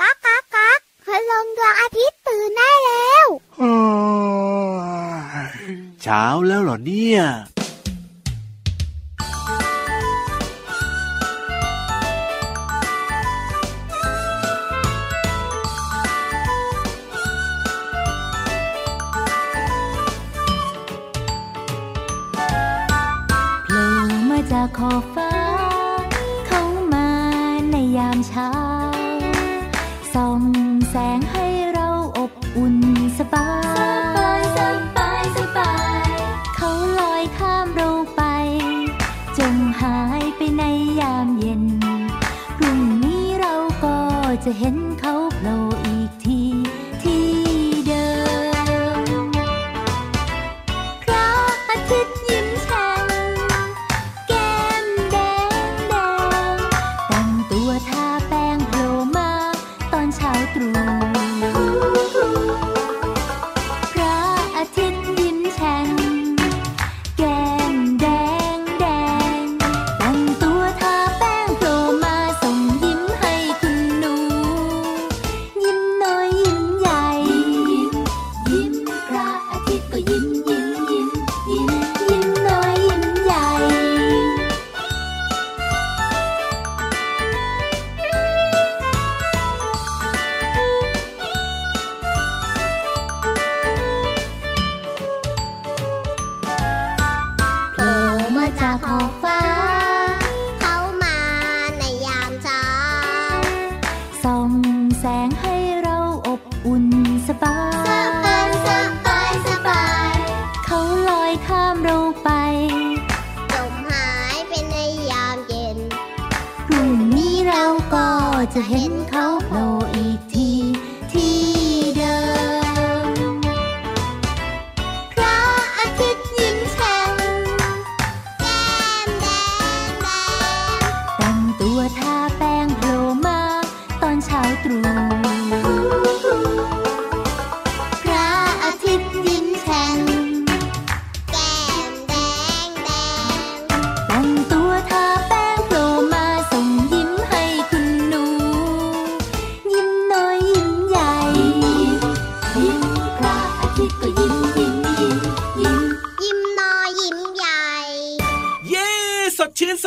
ก๊ากก๊ากก๊ากคืลงดวงอาทิตย์ตื่นได้แล้วเช้าแล้วเหรอเนี่ย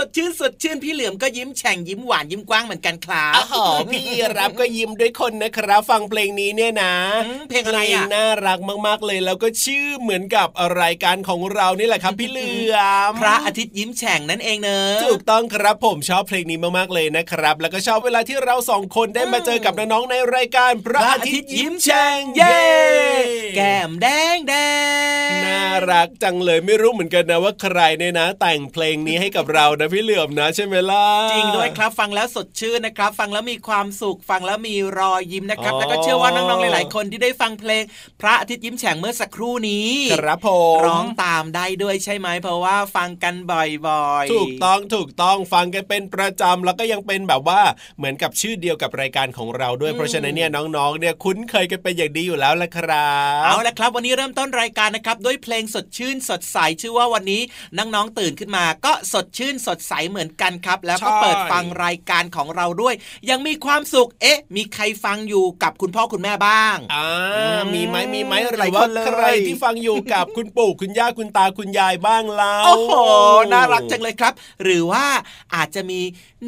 ดชื่นสดชื่นสดชื่นพี่เหลือมก็ยิ้มแฉ่งยิ้มหวานยิ้มกว้างเหมือนกันครับอ๋อพี่รับก็ยิ้มด้วยคนนะครับ ฟังเพลงนี้เนี่ยนะอืมเพลงอะไรอะเพน่ารักมากๆเลยแล้วก็ชื่อเหมือนกับรายการของเรานี่แหละครับ พี่เหลือมพระอาทิตย์ยิ้มแฉ่งนั่นเองเนอะถูกต้องครับผมชอบเพลงนี้มากๆเลยนะครับ แล้วก็ชอบเวลาที่เราสองคนได้มาเจอกับน้องๆในรายการพระอาทิตย์ยิ้มแฉ่งเย้แก้มแดงแดงน่ารักจังเลยไม่รู้เหมือนกันนะว่าใครเนี่ยนะ แต่งเพลงนี้ให้กับเรานะพี่เหลือมนะใช่ไหมล่ะจริงด้วยครับฟังแล้วสดชื่นนะครับ ฟังแล้วมีความสุขฟังแล้วมีรอยยิ้มนะครับอ๋อแล้วก็เชื่อว่าน้องๆหลาย ๆ คนที่ได้ฟังเพลง พระอาทิตย์ยิ้มแฉ่งเมื่อสักครู่นี้ครับผมร้องตามได้ด้วยใช่ไหมเพราะว่าฟังกันบ่อยๆ ถูกต้องถูกต้องฟังกันเป็นประจำแล้วก็ยังเป็นแบบว่าเหมือนกับชื่อเดียวกับรายการของเราด้วยเพราะฉะนั้นเนี่ยน้องๆเนี่ยคุ้นเคยกันเป็นอย่างดีอยู่แล้วละครับเอาละครับ วันนี้เริ่มต้นรายการนะครับด้วยเพลงสดชื่นสดใสชื่อว่าวันนี้น้องๆตื่นขึ้นมา ก็สดชื่นสดใสเหมือนกันครับ แล้วก็เปิดฟังรายการของเราด้วย ยังมีความสุขเอ๊ะ มีใครฟังอยู่กับคุณพ่อคุณแม่บ้างอ่าอืมมีไหมมีไหมหหรืลายอว่าคนเลยใครที่ฟังอยู่กับคุณปู่คุณย่าคุณตาคุณยายบ้างเล่าโอ้โหน่ารักจังเลยครับ หรือว่าอาจจะมี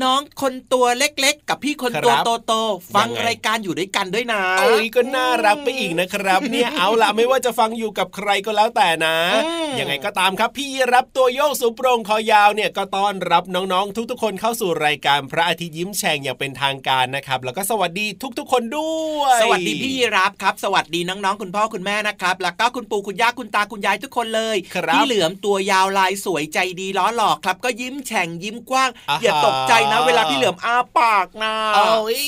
น้องคนตัวเล็กๆ กับพี่คนตัวโตๆฟังรายการอยู่ด้วยกันด้วยนะโอ้ยก็น่ารักไปอีกนะครับ เนี่ยเอาละไม่ว่าจะฟังอยู่กับใครก็แล้วแต่นะอืมยังไงก็ตามครับพี่รับตัวโยกสูงโปรงคอยาวเนี่ยก็ต้อนรับน้องๆ ทุกๆ คนเข้าสู่รายการพระอาทิตย์ยิ้มแฉ่งอย่างเป็นทางการนะครับ แล้วก็สวัสดีทุกๆ คนด้วย สวัสดีพี่ยีรับครับ สวัสดีน้องๆ คุณพ่อคุณแม่นะครับ แล้วก็คุณปู่คุณย่าคุณตาคุณยายทุกคนเลยครับพี่เหลือมตัวยาวลายสวยใจดีล้อหลอกครับ ก็ยิ้มแฉ่งยิ้มกว้างอ่าฮะอย่าตกใจนะเวลาพี่เหลือมอ้าปากนะโอ้ย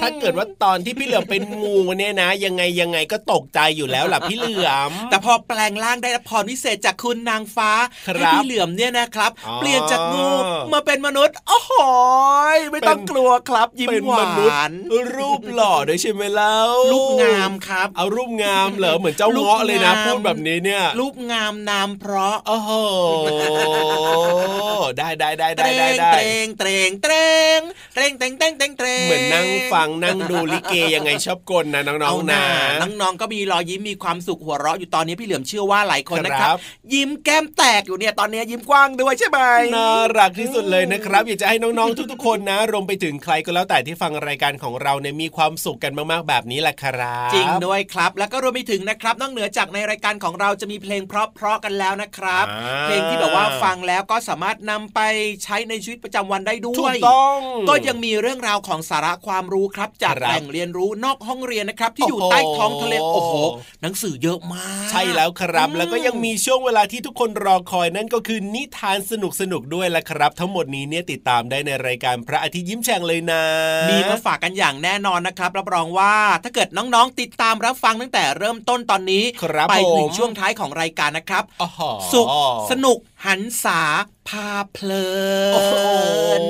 ถ้าเกิดว่าตอนที่พี่เหลือมเป็นงูเนี่ยนะ ยังไงยังไงก็ตกใจอยู่แล้วล่ะพี่เหลือม แต่พอแปลงร่างได้รับพรพิเศษจากคุณนางฟ้าครับให้พี่เหลือมเนี่ยนะครับอ๋อเปลี่ยนจากงูมาเป็นมนุษย์โอ้โหยไม่ต้องเป็นกลัวครับยิ้มเป็นหวมนุษย์านรูปหล่อด้วยใช่ไหมเล่ารูปงามครับเอารูปงามเหรอเหมือนเจ้ารูปเงาะเลยนะงามพูดแบบนี้เนี่ย รูปงามนามเพราะโอ้โหได้ได้ได้เตได้รได้งได้เตรงเตรงงเตงเตงเตงเตงเตงเตงเหมือนนั่งฟังนั่งดูลิเกยังไงชอบกลนะน้องๆนะน้องๆก็มีรอยยิ้มมีความสุขหัวเราะอยู่ตอนนี้พี่เหลือมเชื่อว่าหลายคนนะครัครับบยิ้มแก้มแตกอยู่เนี่ยตอนนี้ยิ้มกว้างด้วยใช่ไหมน่ารักที่สุดเลยนะครับ อยากจะให้น้องๆทุกๆคนนะ รวมไปถึงใครก็แล้วแต่ที่ฟังรายการของเราเนี่ยมีความสุขกันมากๆแบบนี้แหละครับ จริงด้วยครับ แล้วก็รวมไปถึงนะครับนอกเหนือจากในรายการของเราจะมีเพลงเพราะๆกันแล้วนะครับอ่าเพลงที่แบบว่าฟังแล้วก็สามารถนำไปใช้ในชีวิตประจำวันได้ด้ถูวกยต้องก็ยังมีเรื่องราวของสาระความรู้ครับ จากครับแหล่งเรียนรู้นอกห้องเรียนนะครับ ที่อยู่โอ้โหใต้ท้องทะเลโอ้โห หนังสือเยอะมาก ใช่แล้วครับอืมแล้วก็ยังมีช่วงเวลาที่ทุกคนรอคอยนั่นก็คือนิทานสนุกสนุกๆด้วยแหละครับ ทั้งหมดนี้เนี่ยติดตามได้ในรายการพระอาทิตย์ยิ้มแฉ่งเลยนะ มีมาฝากกันอย่างแน่นอนนะครับรับรองว่าถ้าเกิดน้องๆติดตามรับฟังตั้งแต่เริ่มต้นตอนนี้ครับไปถึงผมช่วงท้ายของรายการนะครับอ๋อสุขสนุกหันษา พาเพลิโอ้โหน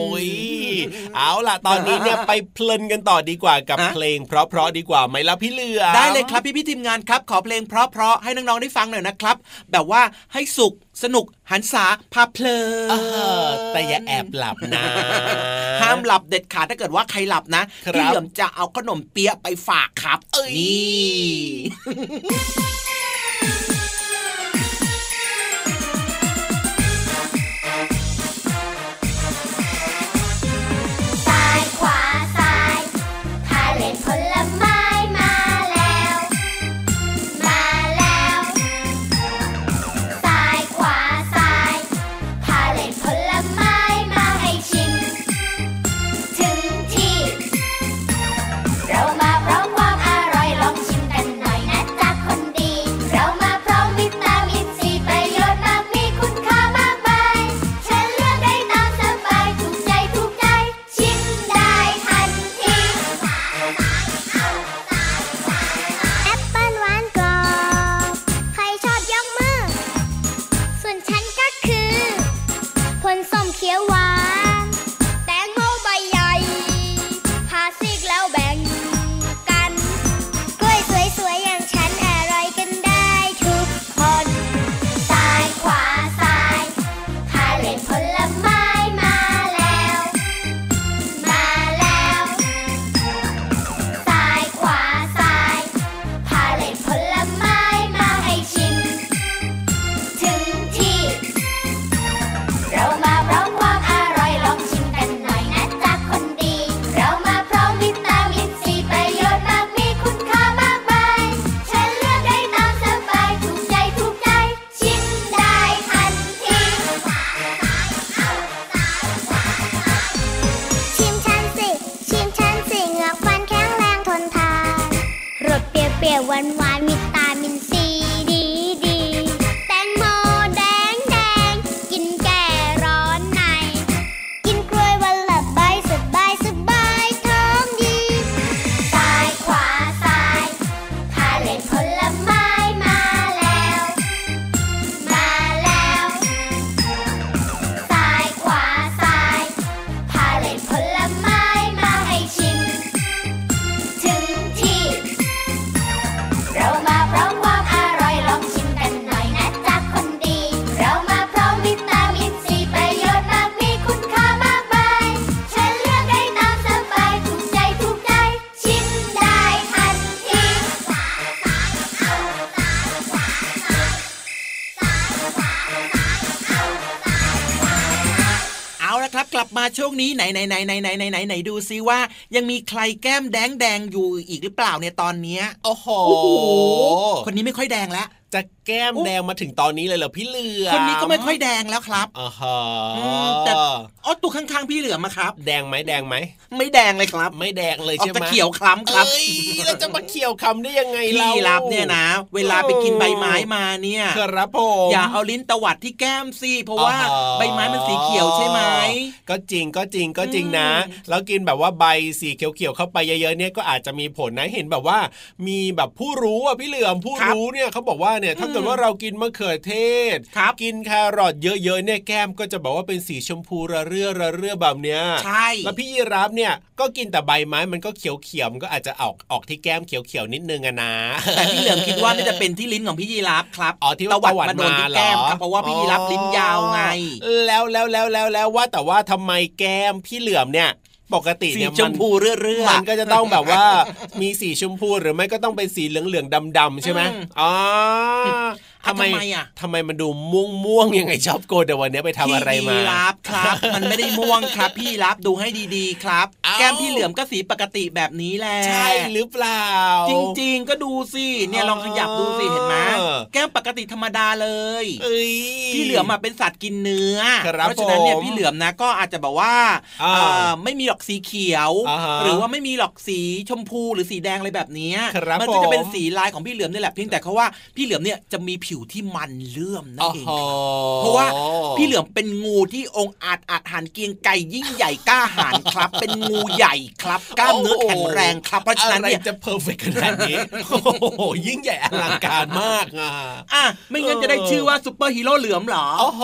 เอาล่ะ ตอนนี้เนี่ยไปเพลินกันต่อดีกว่ากับฮะเพลง เพราะๆดีกว่าไหมล่ะพี่เหลือมได้เลยครับพี่พี่ๆทีมงานครับ ขอเพลงเพราะๆให้น้องๆได้ฟังหน่อยนะครับ แบบว่าให้สุขสนุกหันษาพาเพลิเออนแต่อย่าแอบหลับนะ ห้ามหลับเด็ดขาดถ้าเกิดว่าใครหลับนะครับพี่เหลือมจะเอาขนมเปี๊ยะไปฝากครับ เอ้ย วงนี้ไหนไหนไหนไหนไหนไหนไหนไหนดูซิว่า ยังมีใครแก้มแดงแดงอยู่อีกหรือเปล่าเนี่ยตอนเนี้ยโอ้โหโอ้โหคนนี้ไม่ค่อยแดงแล้วจะแก้มแดงมาถึงตอนนี้เลยเหรอพี่เหลือมคนนี้ก็ไม่ค่อยแดงแล้วครับอ่าฮอืมะแต่อ๋อตัวข้างๆพี่เหลือมอะครับ แดงไหมแดงไหมไม่แดงเลยครับ ไม่แดงเลยออกใช่ไหจะมเขียวคล้ำครับเอ้ยแล้วจะมาเขียวคำได้ยังไงพี่เรารับเนี่ยนะ เวลาไปกินใบไม้มาเนี่ย ครับผมอย่าเอาลิ้นตวัดที่แก้มสิเพราะว่าอ๋อใบไม้มันสีเขียวใช่ไหม ก็จริงก็จริงก็จริงนะอืมแล้วกินแบบว่าใบสีเขียวๆเข้าไปเยอะๆเนี่ยก็อาจจะมีผลนะเห็นแบบว่า มีแบบผู้รู้อะพี่เหลือมผู้รู้เนี่ยเขาบอกว่าเนี่ยถ้าเกิดว่าเรากินมะเขือเทศครับกินแครอทเยอะๆเนี่ยแก้มก็จะบอกว่าเป็นสีชมพูระเรื่อระเรื่อแบบเนี้ยใช่แล้วพี่ยีรับเนี่ยก็กินแต่ใบไม้มันก็เขียวเขียวๆมันก็อาจจะออกออกที่แก้มเขียวเขียวๆนิดนึงอะนะแต่พี่เหลือมคิดว่าน่าจะเป็นที่ลิ้นของพี่ยีราฟครับอ๋อที่ว่าตวัดตวัดมาโดนที่มาเหรอแก้มครับเพราะว่าพี่ยีราฟลิ้นยาวไง แล้วแล้วแล้วแล้วแล้วว่าแต่ว่าทำไมแก้มพี่เหลือมเนี่ยปกติสีเนี่ยชมัมนพูเรื่อยๆมันก็จะต้องแบบว่า มีสีชมพูหรือไม่ก็ต้องเป็นสีเหลืองๆดำๆใช่ไหมอืมอ๋ออะ ทำไมอะทำไมมันดูม่วงม่วงๆยังไงชอบโกเดี๋ยววันนี้ไปทำอะไรมาพี่ยีราฟครับ มันไม่ได้ม่วงครับ พี่ยีราฟดูให้ดีๆครับเอ้าแก้มพี่เหลือมก็สีปกติแบบนี้แหละใช่หรือเปล่า จริง ๆ ก็ดูสิเนี่ยลองขยับดูสิเห็นไหมเออแก้มปกติธรรมดาเลยเอ้ยพี่เหลือมมาเป็นสัตว์กินเนื้อครับเพราะฉะนั้นเนี่ยผมพี่เหลือมนะก็อาจจะแบบว่าอ่าเอ่อไม่มีหรอกสีเขียวอ่าฮะหรือว่าไม่มีหรอกสีชมพูหรือสีแดงอะไรแบบเนี้ยครับมัก็จะเป็นผมสีลายของพี่เหลือมนี่แหละเพียงแต่เขาว่าพี่เหลือมเนี่ยจะมีผิวที่มันเลื่อมนั่นเองโอ้โหเพราะว่าพี่เหลือมเป็นงูที่องค์อาจอาจหันเกรียงไก่ยิ่งใหญ่กล้าหาญครับ เป็นงูใหญ่ครับกล้ามเนื้อแข็งแรงครับเพราะฉะนั้นเนี่ยอะไรจะเพอร์เฟกขนาดนี้โอ้โหยิ่งใหญ่อลังการมากอะอะไม่งั้นจะได้ชื่อว่าซูเปอร์ฮีโร่เหลือมเหรอโอ้โห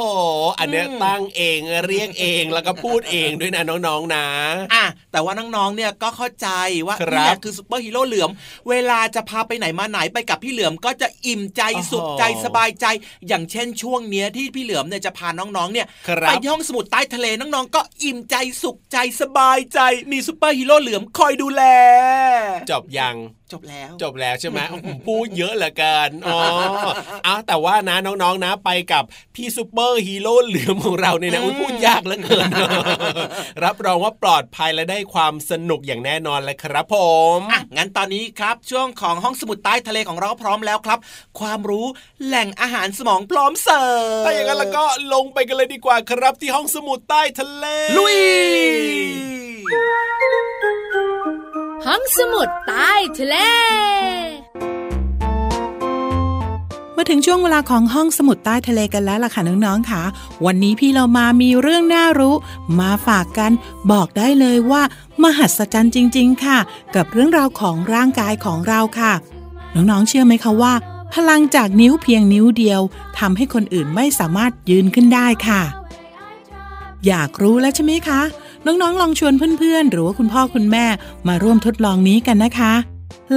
อันเนี้ยอืมตั้งเองเรียกเองแล้วก็พูดเองด้วยนะน้องๆนะอะแต่ว่าน้องๆเนี่ยก็เข้าใจว่าครับนี่แหละคือซูเปอร์ฮีโร่เหลือม เวลาจะพาไปไหนมาไหนไปกับพี่เหลือมก็จะอิ่มใจโอ้โหสุขใจสบายใจ อย่างเช่นช่วงเนี้ยที่พี่เหลือมเนี่ยจะพาน้องๆเนี่ยครับไปที่ห้องสมุดใต้ทะเลน้องๆก็อิ่มใจสุขใจสบายใจ มีซูเปอร์ฮีโร่เหลือมคอยดูแล จบยังจบแล้ว จบแล้วใช่ไหมอื้อพูดเยอะเหลือเกินอ๋อเอาแต่ว่านะน้องๆนะไปกับพี่ซูเปอร์ฮีโร่เหลือมของเราเนี่ยนะอุ๊ยพูดยากเหลือเกินรับรองว่าปลอดภัยและได้ความสนุกอย่างแน่นอนเลยครับผมอะงั้นตอนนี้ครับช่วงของห้องสมุดใต้ทะเลของเราก็พร้อมแล้วครับ ความรู้แหล่งอาหารสมองพร้อมเสิร์ฟถ้าอย่างนั้นแล้วก็ลงไปกันเลยดีกว่าครับที่ห้องสมุดใต้ทะเลลุย ห้องสมุดใต้ทะเล มาถึงช่วงเวลาของห้องสมุดใต้ทะเลกันแล้วล่ะค่ะน้องๆค่ะ วันนี้พี่เรามามีเรื่องน่ารู้ มาฝากกันบอกได้เลยว่า มหัศจรรย์จริง ๆ ค่ะ กับเรื่องราวของร่างกายของเราค่ะ น้องๆเชื่อไหมคะว่า พลังจากนิ้วเพียงนิ้วเดียวทำให้คนอื่นไม่สามารถยืนขึ้นได้ค่ะ อยากรู้แล้วใช่ไหมคะ น้องๆ ลองชวนเพื่อนๆ หรือว่าคุณพ่อคุณแม่มาร่วมทดลองนี้กันนะคะ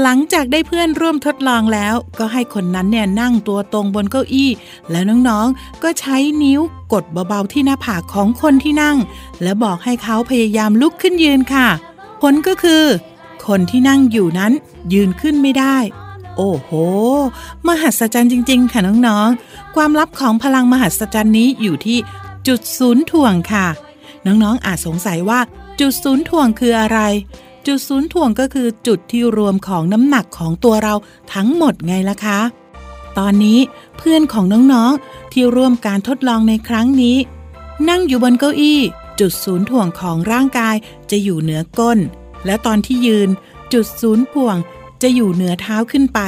หลังจากได้เพื่อนร่วมทดลองแล้ว ก็ให้คนนั้นเนี่ยนั่งตัวตรงบนเก้าอี้ แล้วน้องๆ ก็ใช้นิ้วกดเบาๆ ที่หน้าผากของคนที่นั่ง และบอกให้เขาพยายามลุกขึ้นยืนค่ะ ผลก็คือ คนที่นั่งอยู่นั้นยืนขึ้นไม่ได้โอ้โห มหัศจรรย์จริง ๆ ค่ะน้อง ๆ ความลับของพลังมหัศจรรย์นี้อยู่ที่จุดศูนย์ถ่วงค่ะ น้องๆอาจสงสัยว่าจุดศูนย์ถ่วงคืออะไร จุดศูนย์ถ่วงก็คือจุดที่รวมของน้ำหนักของตัวเราทั้งหมดไงล่ะคะ ตอนนี้เพื่อนของน้องๆที่ร่วมการทดลองในครั้งนี้ นั่งอยู่บนเก้าอี้ จุดศูนย์ถ่วงของร่างกายจะอยู่เหนือก้น และตอนที่ยืน จุดศูนย์ถ่วงจะอยู่เหนือเท้าขึ้นไป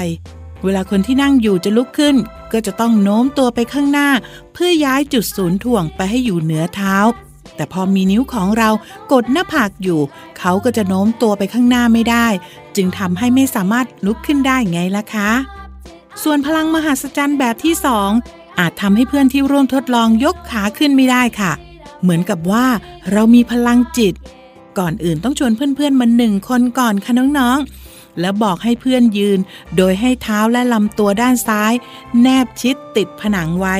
เวลาคนที่นั่งอยู่จะลุกขึ้น ก็จะต้องโน้มตัวไปข้างหน้า เพื่อย้ายจุดศูนย์ถ่วงไปให้อยู่เหนือเท้า แต่พอมีนิ้วของเรากดหน้าผากอยู่ เขาก็จะโน้มตัวไปข้างหน้าไม่ได้ จึงทำให้ไม่สามารถลุกขึ้นได้ไงล่ะคะ ส่วนพลังมหัศจรรย์แบบที่สองอาจทำให้เพื่อนที่ร่วมทดลองยกขาขึ้นไม่ได้ค่ะ เหมือนกับว่าเรามีพลังจิต ก่อนอื่นต้องชวนเพื่อนๆมาหนึ่งคนก่อนค่ะน้องๆ แล้วบอกให้เพื่อนยืน โดยให้เท้าและลำตัวด้านซ้าย แนบชิดติดผนังไว้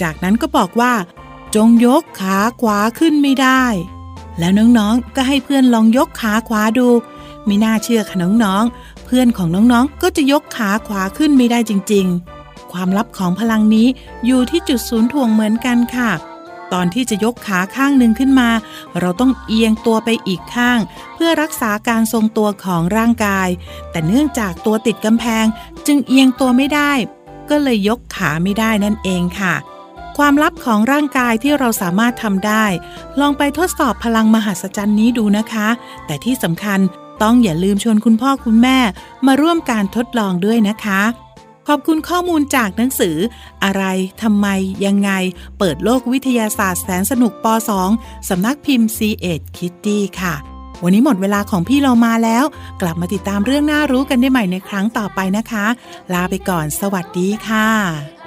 จากนั้นก็บอกว่า จงยกขาขวาขึ้นไม่ได้ แล้วน้องๆ ก็ให้เพื่อนลองยกขาขวาดู ไม่น่าเชื่อค่ะน้องๆ เพื่อนของน้องๆ ก็จะยกขาขวาขึ้นไม่ได้จริงๆ ความลับของพลังนี้อยู่ที่จุดศูนย์ถ่วงเหมือนกันค่ะ ตอนที่จะยกขาข้างหนึ่งขึ้นมา เราต้องเอียงตัวไปอีกข้าง เพื่อรักษาการทรงตัวของร่างกาย แต่เนื่องจากตัวติดกำแพงจึงเอียงตัวไม่ได้ ก็เลยยกขาไม่ได้นั่นเองค่ะ ความลับของร่างกายที่เราสามารถทำได้ ลองไปทดสอบพลังมหัศจรรย์นี้ดูนะคะ แต่ที่สำคัญต้องอย่าลืมชวนคุณพ่อคุณแม่ มาร่วมการทดลองด้วยนะคะ ขอบคุณข้อมูลจากหนังสือ อะไร ทำไม ยังไง เปิดโลกวิทยาศาสตร์แสนสนุกป .2 สำนักพิมพ์ C ีเอ็ดคิตตี้ค่ะ วันนี้หมดเวลาของพี่เรามาแล้ว กลับมาติดตามเรื่องน่ารู้กันได้ใหม่ในครั้งต่อไปนะคะ ลาไปก่อน สวัสดีค่ะ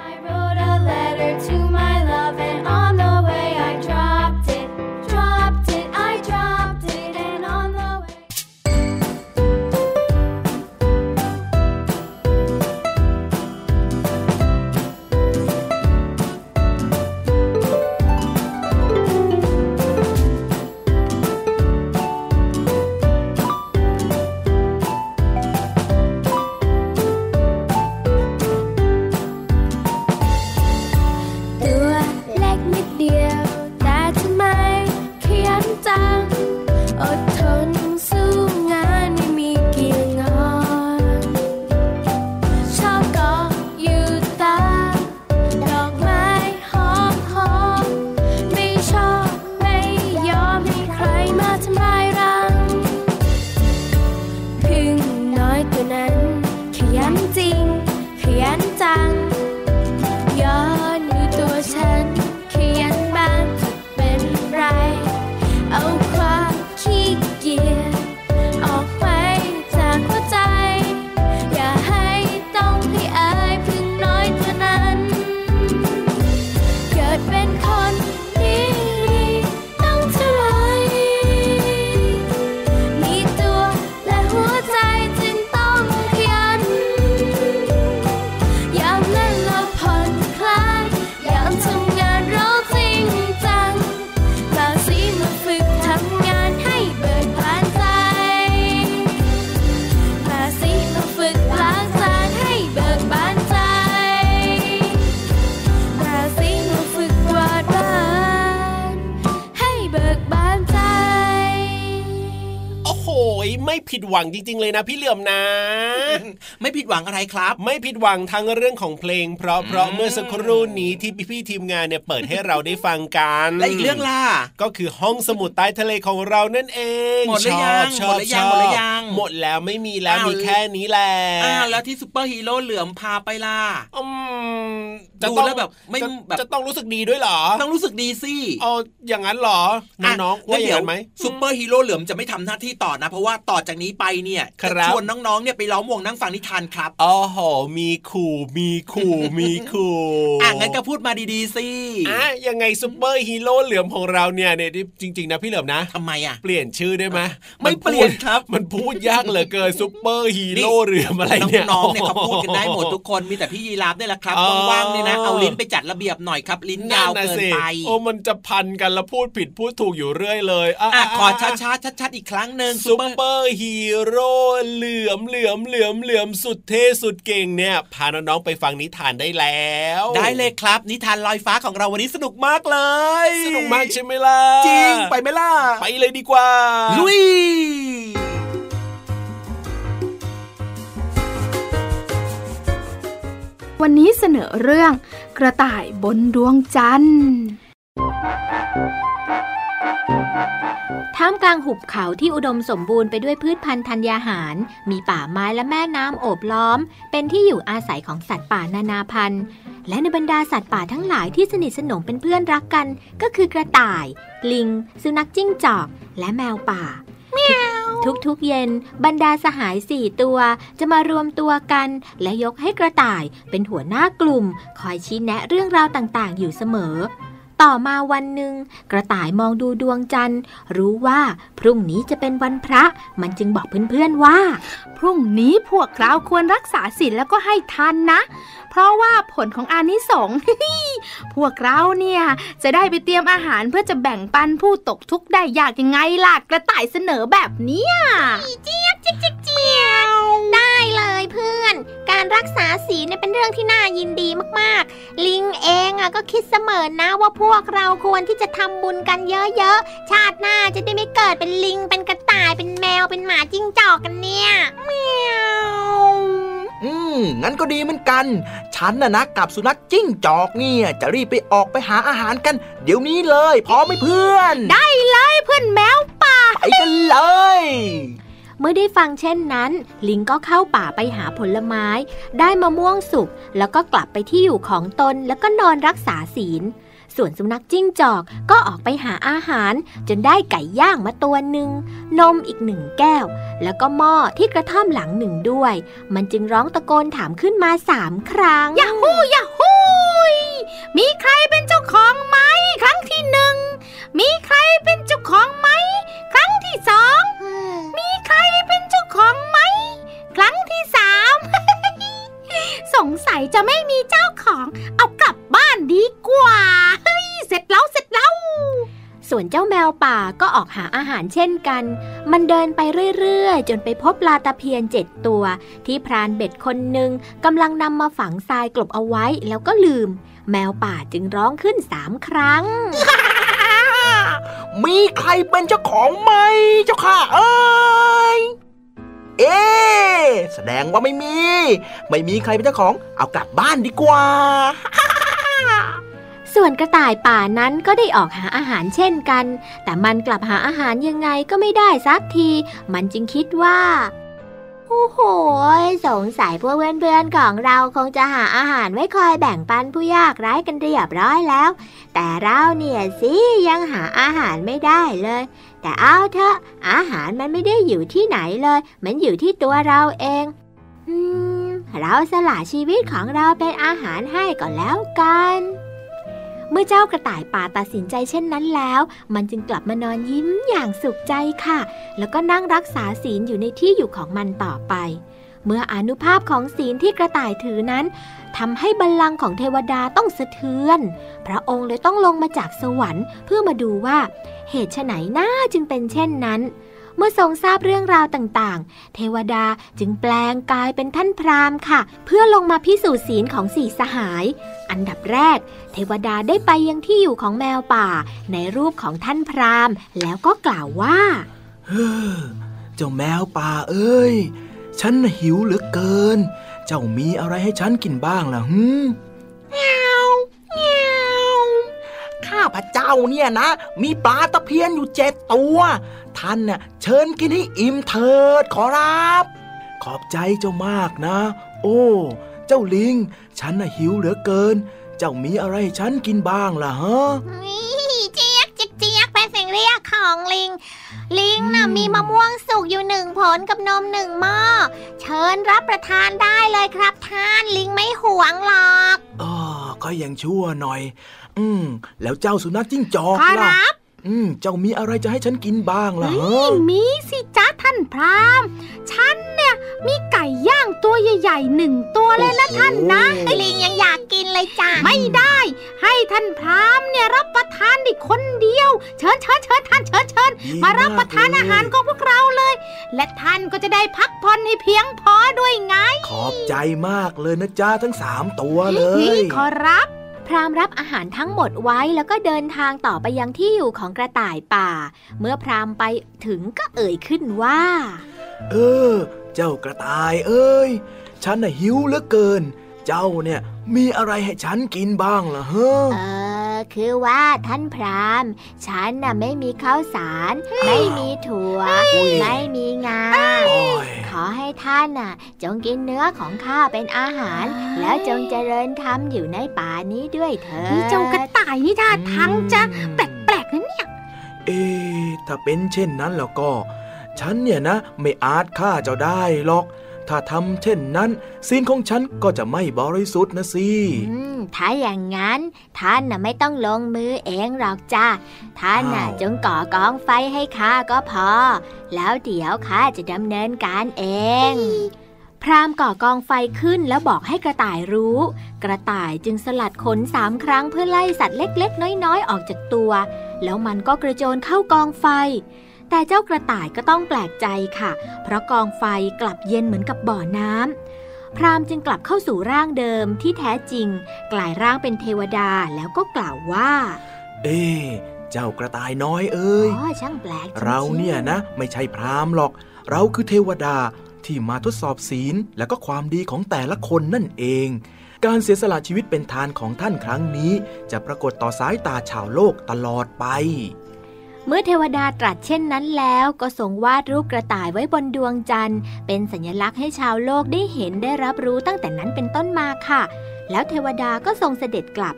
ไม่ผิดหวังจริง ๆ เลยนะพี่เหลือมนะ ไม่ผิดหวังอะไรครับ ไม่ผิดหวังทั้งเรื่องของเพลง เพราะเพราะเมื่อสักครู่นี้ที่พี่ๆทีมงานเนี่ยเปิดให้เราได้ฟังกันและอีกเรื่องล่ะก็คือห้องสมุดใต้ทะเลของเรานั่นเองหมดหรือยังชอบหมดหรือยังชอบหมดหรือยังหมดแล้วไม่มีแล้วอ้าวมีแค่นี้แหละอ้าวแล้วที่ซูเปอร์ฮีโร่เหลือมพาไปล่ะอืมดูแล้วแบบไม่จะแบบจะต้องรู้สึกดีด้วยเหรอ ต้องรู้สึกดีสิเอาอย่างนั้นเหรอน้องๆว่าอย่างนั้นไหมซูเปอร์ฮีโร่เหลือมจะไม่ทำหน้าที่ต่อนะ เพราะว่าต่อจากนี้ไปเนี่ยครัจะบชวนน้องๆเนี่ยไปล้อมวงนั่งฟังนิทานครับอ๋อโหมีขู่มีขู่มีขู่อะงั้นก็พูดมาดีๆสิอะยังไงซูเปอร์ฮีโร่เหลือมของเราเนี่ยเนี่ยจริง ๆ นะพี่เหลือมนะทำไมอะเปลี่ยนชื่อได้ไหมไม่นพูดเปลี่ยนครับ มันพูดยากเหลือเกินซูเปอร์ฮีโร่เหลือมอะไรเนี่ยน้องๆเนี่ยเขาพูดกันได้หมดทุกคนมีแต่พี่ยีราฟนี่แหละครับอ๋อว่างๆเนี่ยนะเอาลิ้นไปจัดระเบียบหน่อยครับ ลิ้นยาวเกินไปสิโอ้มันจะพันกันแล้วพูดผิดพูดถูกอยู่เรื่อยเลยอะอะอะขอช้าๆชัดๆอีกครั้งหนึ่งซูเปอร์ฮีโร่เหลือมเหลือมเหลือมเหลือมสุดเท่สุดเก่งเนี่ยพาน้องๆไปฟังนิทานได้แล้ว ได้เลยครับ นิทานลอยฟ้าของเราวันนี้สนุกมากเลย สนุกมากใช่ไหมล่ะจริงไปไหมล่ะไปเลยดีกว่า ลุยวันนี้เสนอเรื่องกระต่ายบนดวงจันทร์ ท่ามกลางหุบเขาที่อุดมสมบูรณ์ไปด้วยพืชพันธุ์ธัญญาหาร มีป่าไม้และแม่น้ำโอบล้อม เป็นที่อยู่อาศัยของสัตว์ป่านานาพันธุ์ และในบรรดาสัตว์ป่าทั้งหลายที่สนิทสนมเป็นเพื่อนรักกัน ก็คือกระต่าย ลิง สุนัขจิ้งจอก และแมวป่าทุกๆเย็น บรรดาสหายสี่ตัวจะมารวมตัวกัน และยกให้กระต่ายเป็นหัวหน้ากลุ่ม คอยชี้แนะเรื่องราวต่างๆ อยู่เสมอ ต่อมาวันหนึ่งกระต่ายมองดูดวงจันทร์ รู้ว่าพรุ่งนี้จะเป็นวันพระ มันจึงบอกเพื่อนๆว่า พรุ่งนี้พวกเราควรรักษาศีลแล้วก็ให้ทานนะ เพราะว่าผลของอานิสงส์พวกเราเนี่ยจะได้ไปเตรียมอาหารเพื่อจะแบ่งปันผู้ตกทุกข์ได้ยากยังไงล่ะกระต่ายเสนอแบบเนี้ยเจี๊ยบเจี๊ยบเจี๊ยบเจี๊ยบได้ เลยเพื่อน การรักษาศีลเนี่ยเป็นเรื่องที่น่ายินดีมากๆ ลิงเองอะก็คิดเสมอนะว่าพวกเราควรที่จะทำบุญกันเยอะๆ ชาติหน้าจะได้ไม่เกิดเป็นลิง เป็นกระต่าย เป็นแมว เป็นหมาจิ้งจอกกันเนี่ยเมียวอืม งั้นก็ดีเหมือนกัน ฉันน่ะนะกับสุนัขจิ้งจอกเนี่ยจะรีบไปออกไปหาอาหารกัน เดี๋ยวนี้เลยพร้อมไหมเพื่อน ได้เลยเพื่อนแมวป่าไปกันเลย เมื่อได้ฟังเช่นนั้น ลิงก็เข้าป่าไปหาผลไม้ ได้มะม่วงสุกแล้วก็กลับไปที่อยู่ของตนแล้วก็นอนรักษาศีล ส่วนสุนัขจิ้งจอกก็ออกไปหาอาหาร จนได้ไก่ย่างมาตัวหนึ่ง นมอีกหนึ่งแก้ว แล้วก็หม้อที่กระท่อมหลังหนึ่งด้วย มันจึงร้องตะโกนถามขึ้นมาสามครั้งยาฮูยาฮูมีใครเป็นเจ้าของไหมครั้งที่หนึ่งมีใครเป็นเจ้าของไหมครั้งที่สองมีใครเป็นเจ้าของไหม ครั้งที่สามสงสัยจะไม่มี ส่วนเจ้าแมวป่าก็ออกหาอาหารเช่นกัน มันเดินไปเรื่อยๆ จนไปพบปลาตะเพียนเจ็ดตัว ที่พรานเบ็ดคนหนึ่งกำลังนำมาฝังทรายกลบเอาไว้แล้วก็ลืม แมวป่าจึงร้องขึ้นสามครั้ง มีใครเป็นเจ้าของไหมเจ้าค่ะเอ้ยเอ๊แสดงว่าไม่มี ไม่มีใครเป็นเจ้าของ เอากลับบ้านดีกว่า ส่วนกระต่ายป่านั้นก็ได้ออกหาอาหารเช่นกัน แต่มันกลับหาอาหารยังไงก็ไม่ได้สักที มันจึงคิดว่าโอ้โห สงสัยพวกเพื่อนๆของเราคงจะหาอาหารไว้คอยแบ่งปันผู้ยากไร้กันเรียบร้อยแล้ว แต่เราเนี่ยสิยังหาอาหารไม่ได้เลย แต่เอาเถอะ อาหารมันไม่ได้อยู่ที่ไหนเลย มันอยู่ที่ตัวเราเอง อืม เราสละชีวิตของเราเป็นอาหารให้ก่อนแล้วกัน เมื่อเจ้ากระต่ายป่าตัดสินใจเช่นนั้นแล้ว มันจึงกลับมานอนยิ้มอย่างสุขใจค่ะ แล้วก็นั่งรักษาศีลอยู่ในที่อยู่ของมันต่อไป เมื่ออนุภาพของศีลที่กระต่ายถือนั้นทำให้บัลลังก์ของเทวดาต้องสะเทือน พระองค์เลยต้องลงมาจากสวรรค์เพื่อมาดูว่า เหตุไฉนน่าจึงเป็นเช่นนั้น เมื่อทรงทราบเรื่องราวต่างๆ เทวดาจึงแปลงกายเป็นท่านพราหมณ์ค่ะ เพื่อลงมาพิสูจน์ศีลของสี่สหาย อันดับแรก เทวดาได้ไปยังที่อยู่ของแมวป่า ในรูปของท่านพราหมณ์ แล้วก็กล่าวว่าเฮ้อเจ้าแมวป่าเอ้ย ฉันหิวเหลือเกิน เจ้ามีอะไรให้ฉันกินบ้างล่ะฮึ พระเจ้าเนี่ยนะ มีปลาตะเพียนอยู่เจ็ดตัว ท่านน่ะเชิญกินให้อิ่มเถิดขอรับ ขอบใจเจ้ามากนะ โอ้ เจ้าลิง ฉันน่ะหิวเหลือเกิน เจ้ามีอะไรให้ฉันกินบ้างล่ะฮะมีเจี๊ยกเจี๊ยกเจียกเป็นเสียงเรียกของลิงลิงน่ะมมีมะม่วงสุกอยู่หนึ่งผลกับนมหนึ่งหม้อเชิญรับประทานได้เลยครับท่านลิงไม่หวงหรอกอ๋อก็ยังชั่วหน่อย อืม แล้วเจ้าสุนัขจิ้งจอกขอล่ะรับอืม เจ้ามีอะไรจะให้ฉันกินบ้างล่ะเฮ้ฮะยมีสิจ้าท่านพราหมณ์ฉันเนี่ยมีไก่ย่างตัวใหญ่ๆหนึ่งตัวเลยนะท่านนะลิงยังอยากกินเลยจ้ะไม่ได้ ให้ท่านพราหมณ์เนี่ยรับประทานได้คนเดียว เชิญเชิญเชิญท่านเชิญเชิญดีมารับประทานมากเลยอาหารของพวกเราเลย และท่านก็จะได้พักผ่อนให้เพียงพอด้วยไง ขอบใจมากเลยนะจ้าทั้งสามตัวเลนี่ยขอรับ พรามรับอาหารทั้งหมดไว้แล้วก็เดินทางต่อไปยังที่อยู่ของกระต่ายป่า เมื่อพรามไปถึงก็เอ่ยขึ้นว่า เออ เจ้ากระต่ายเอ้ย ฉันน่ะหิวเหลือเกิน เจ้าเนี่ยมีอะไรให้ฉันกินบ้างล่ะฮะเออ คือว่าท่านพรามฉันน่ะไม่มีข้าวสาร ไม่มีถั่วอุ๊ยไม่มีงาโอ้ยขอให้ท่านน่ะ จงกินเนื้อของข้าเป็นอาหาร แล้วจงเจริญธรรมอยู่ในป่านี้ด้วยเถิดนี่เจ้ากระต่ายนี่ท่าทางจะแปลกๆนะเนี่ย เอ๊ะถ้าเป็นเช่นนั้นแล้วก็ ฉันเนี่ยนะ ไม่อาจฆ่าเจ้าได้หรอก ถ้าทำเช่นนั้นศีลของฉันก็จะไม่บริสุทธิ์นะสิอืมถ้าอย่างนั้น ท่านน่ะไม่ต้องลงมือเองหรอกจ้าท่านน่ะอ้าวจงก่อกองไฟให้ข้าก็พอ แล้วเดี๋ยวข้าจะดำเนินการเอง พรามก่อกองไฟขึ้นแล้วบอกให้กระต่ายรู้ กระต่ายจึงสลัดขนสามครั้งเพื่อไล่สัตว์เล็ก ๆ น้อยๆ ออกจากตัว แล้วมันก็กระโจนเข้ากองไฟ แต่เจ้ากระต่ายก็ต้องแปลกใจค่ะ เพราะกองไฟกลับเย็นเหมือนกับบ่อน้ำพรามจึงกลับเข้าสู่ร่างเดิมที่แท้จริง กลายร่างเป็นเทวดาแล้วก็กล่าวว่า เอ๊ะเจ้ากระต่ายน้อยเอ้ยอ๋อช่างแปลกจงๆเราเนี่ยนะ ไม่ใช่พราหมณ์หรอก เราคือเทวดาที่มาทดสอบศีลและก็ความดีของแต่ละคนนั่นเอง การเสียสละชีวิตเป็นทานของท่านครั้งนี้ จะปรากฏต่อสายตาชาวโลกตลอดไป เมื่อเทวดาตรัสเช่นนั้นแล้วก็ทรงวาดรูปกระต่ายไว้บนดวงจันทร์ เป็นสัญลักษณ์ให้ชาวโลกได้เห็นได้รับรู้ตั้งแต่นั้นเป็นต้นมาค่ะ แล้วเทวดาก็ทรงเสด็จกลับ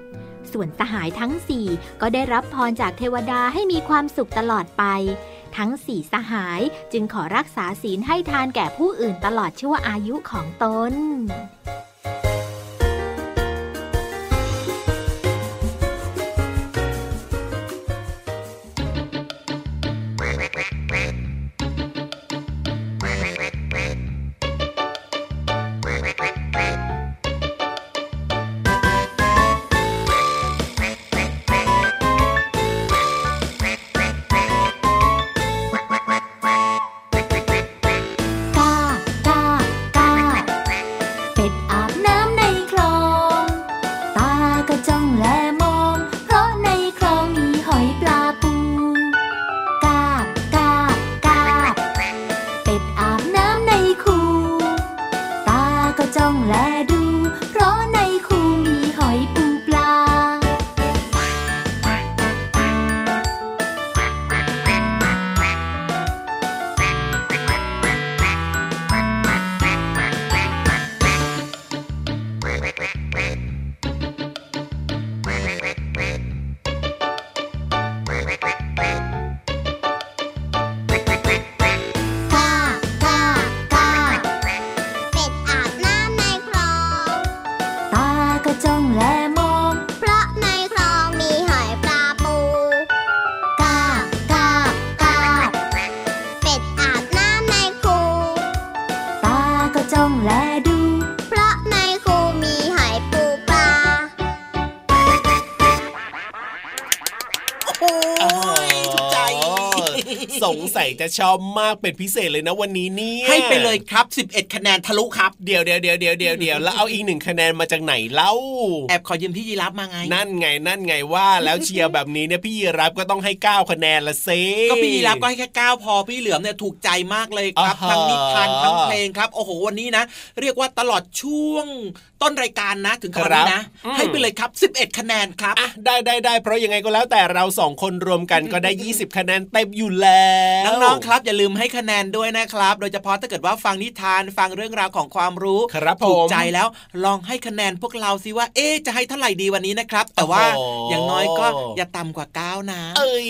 ส่วนสหายทั้งสี่ก็ได้รับพรจากเทวดาให้มีความสุขตลอดไป ทั้งสี่สหายจึงขอรักษาศีลให้ทานแก่ผู้อื่นตลอดชั่วอายุของตน จะชอบมากเป็นพิเศษเลยนะวันนี้เนี่ยให้ไปเลยครับ 11 คะแนนทะลุครับเดี๋ยวเดี๋ยวเดี๋ยวเดี๋ยวเดี๋ยวเดี๋ยวแล้วเอาอีกหนึ่งคะแนนมาจากไหนเล่าแอบขอยืมพี่ยีรับมาไง นั่นไงนั่นไงว่าแล้วเชียร์แบบนี้เนี่ยพี่ยีรับก็ต้องให้ 9 คะแนนละเซก็พี่ยีรับก็ให้แค่เก้าพอพี่เหลือมเนี่ยถูกใจมากเลยครับอ่าฮะทั้งนิทานทั้งเพลงครับโอ้โหวันนี้นะ เรียกว่าตลอดช่วงต้นรายการนะถึงตอนนี้นะ ให้ไปเลยครับ 11 คะแนนครับอะได้ได้ได้เพราะยังไงก็แล้วแต่เราสองคนรวมกันก็ได้ 20 คะแนนเต็มอยู่แล้วน้องๆครับอย่าลืมให้คะแนนด้วยนะครับ โดยเฉพาะถ้าเกิดว่าฟังนิทานฟังเรื่องราวของความรู้ครับผมถูกใจแล้วลองให้คะแนนพวกเราสิว่า เอ๊ะจะให้เท่าไหร่ดีวันนี้นะครับ แต่ว่าโอ้โหอย่างน้อยก็อย่าต่ำกว่า9นะเอ้ย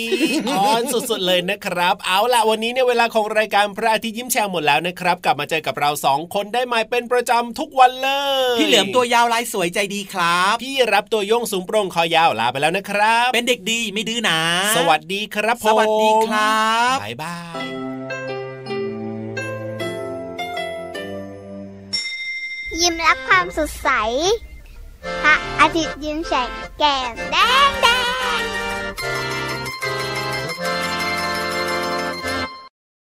อ่อนสุดๆเลยนะครับ เอาล่ะวันนี้เนี่ยเวลาของรายการพระอาทิตย์ยิ้มแฉ่งหมดแล้วนะครับ กลับมาเจอกับเราสองคนได้ใหม่เป็นประจำทุกวันเลยพี่เหลือมตัวยาวลายสวยใจดีครับ พี่รับตัวโยงสูงโปร่งคอยาวลาไปแล้วนะครับ เป็นเด็กดีไม่ดื้อนะ สวัสดีครับผมสวัสดีครับบายบายายยิ้มรับความสดใส พระอาทิตย์ยิ้มแฉกแก้มแดงแดง